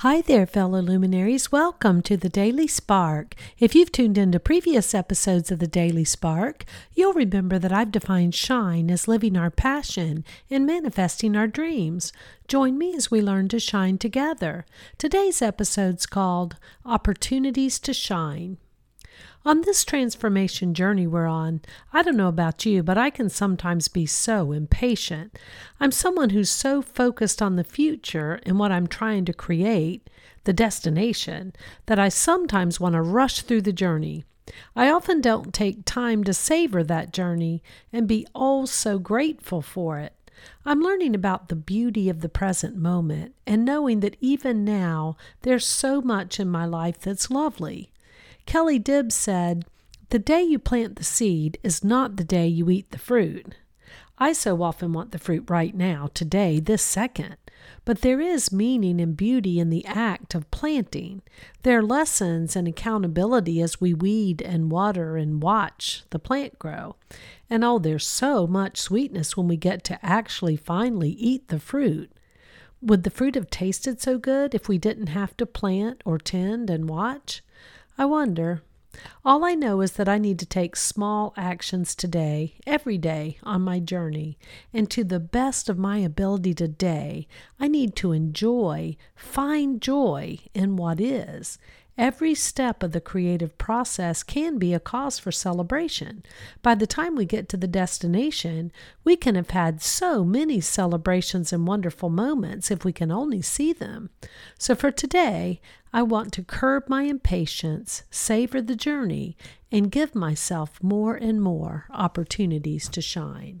Hi there, fellow luminaries. Welcome to the Daily Spark. If you've tuned into previous episodes of the Daily Spark, you'll remember that I've defined shine as living our passion and manifesting our dreams. Join me as we learn to shine together. Today's episode's called Opportunities to Shine. On this transformation journey we're on, I don't know about you, but I can sometimes be so impatient. I'm someone who's so focused on the future and what I'm trying to create, the destination, that I sometimes want to rush through the journey. I often don't take time to savor that journey and be oh so grateful for it. I'm learning about the beauty of the present moment and knowing that even now there's so much in my life that's lovely. Kelly Dibbs said, The day you plant the seed is not the day you eat the fruit. I so often want the fruit right now, today, this second. But there is meaning and beauty in the act of planting. There are lessons and accountability as we weed and water and watch the plant grow. And oh, there's so much sweetness when we get to actually finally eat the fruit. Would the fruit have tasted so good if we didn't have to plant or tend and watch? I wonder. All I know is that I need to take small actions today, every day, on my journey, and to the best of my ability today, I need to enjoy, find joy in what is, Every step of the creative process can be a cause for celebration. By the time we get to the destination, we can have had so many celebrations and wonderful moments if we can only see them. So for today, I want to curb my impatience, savor the journey, and give myself more and more opportunities to shine.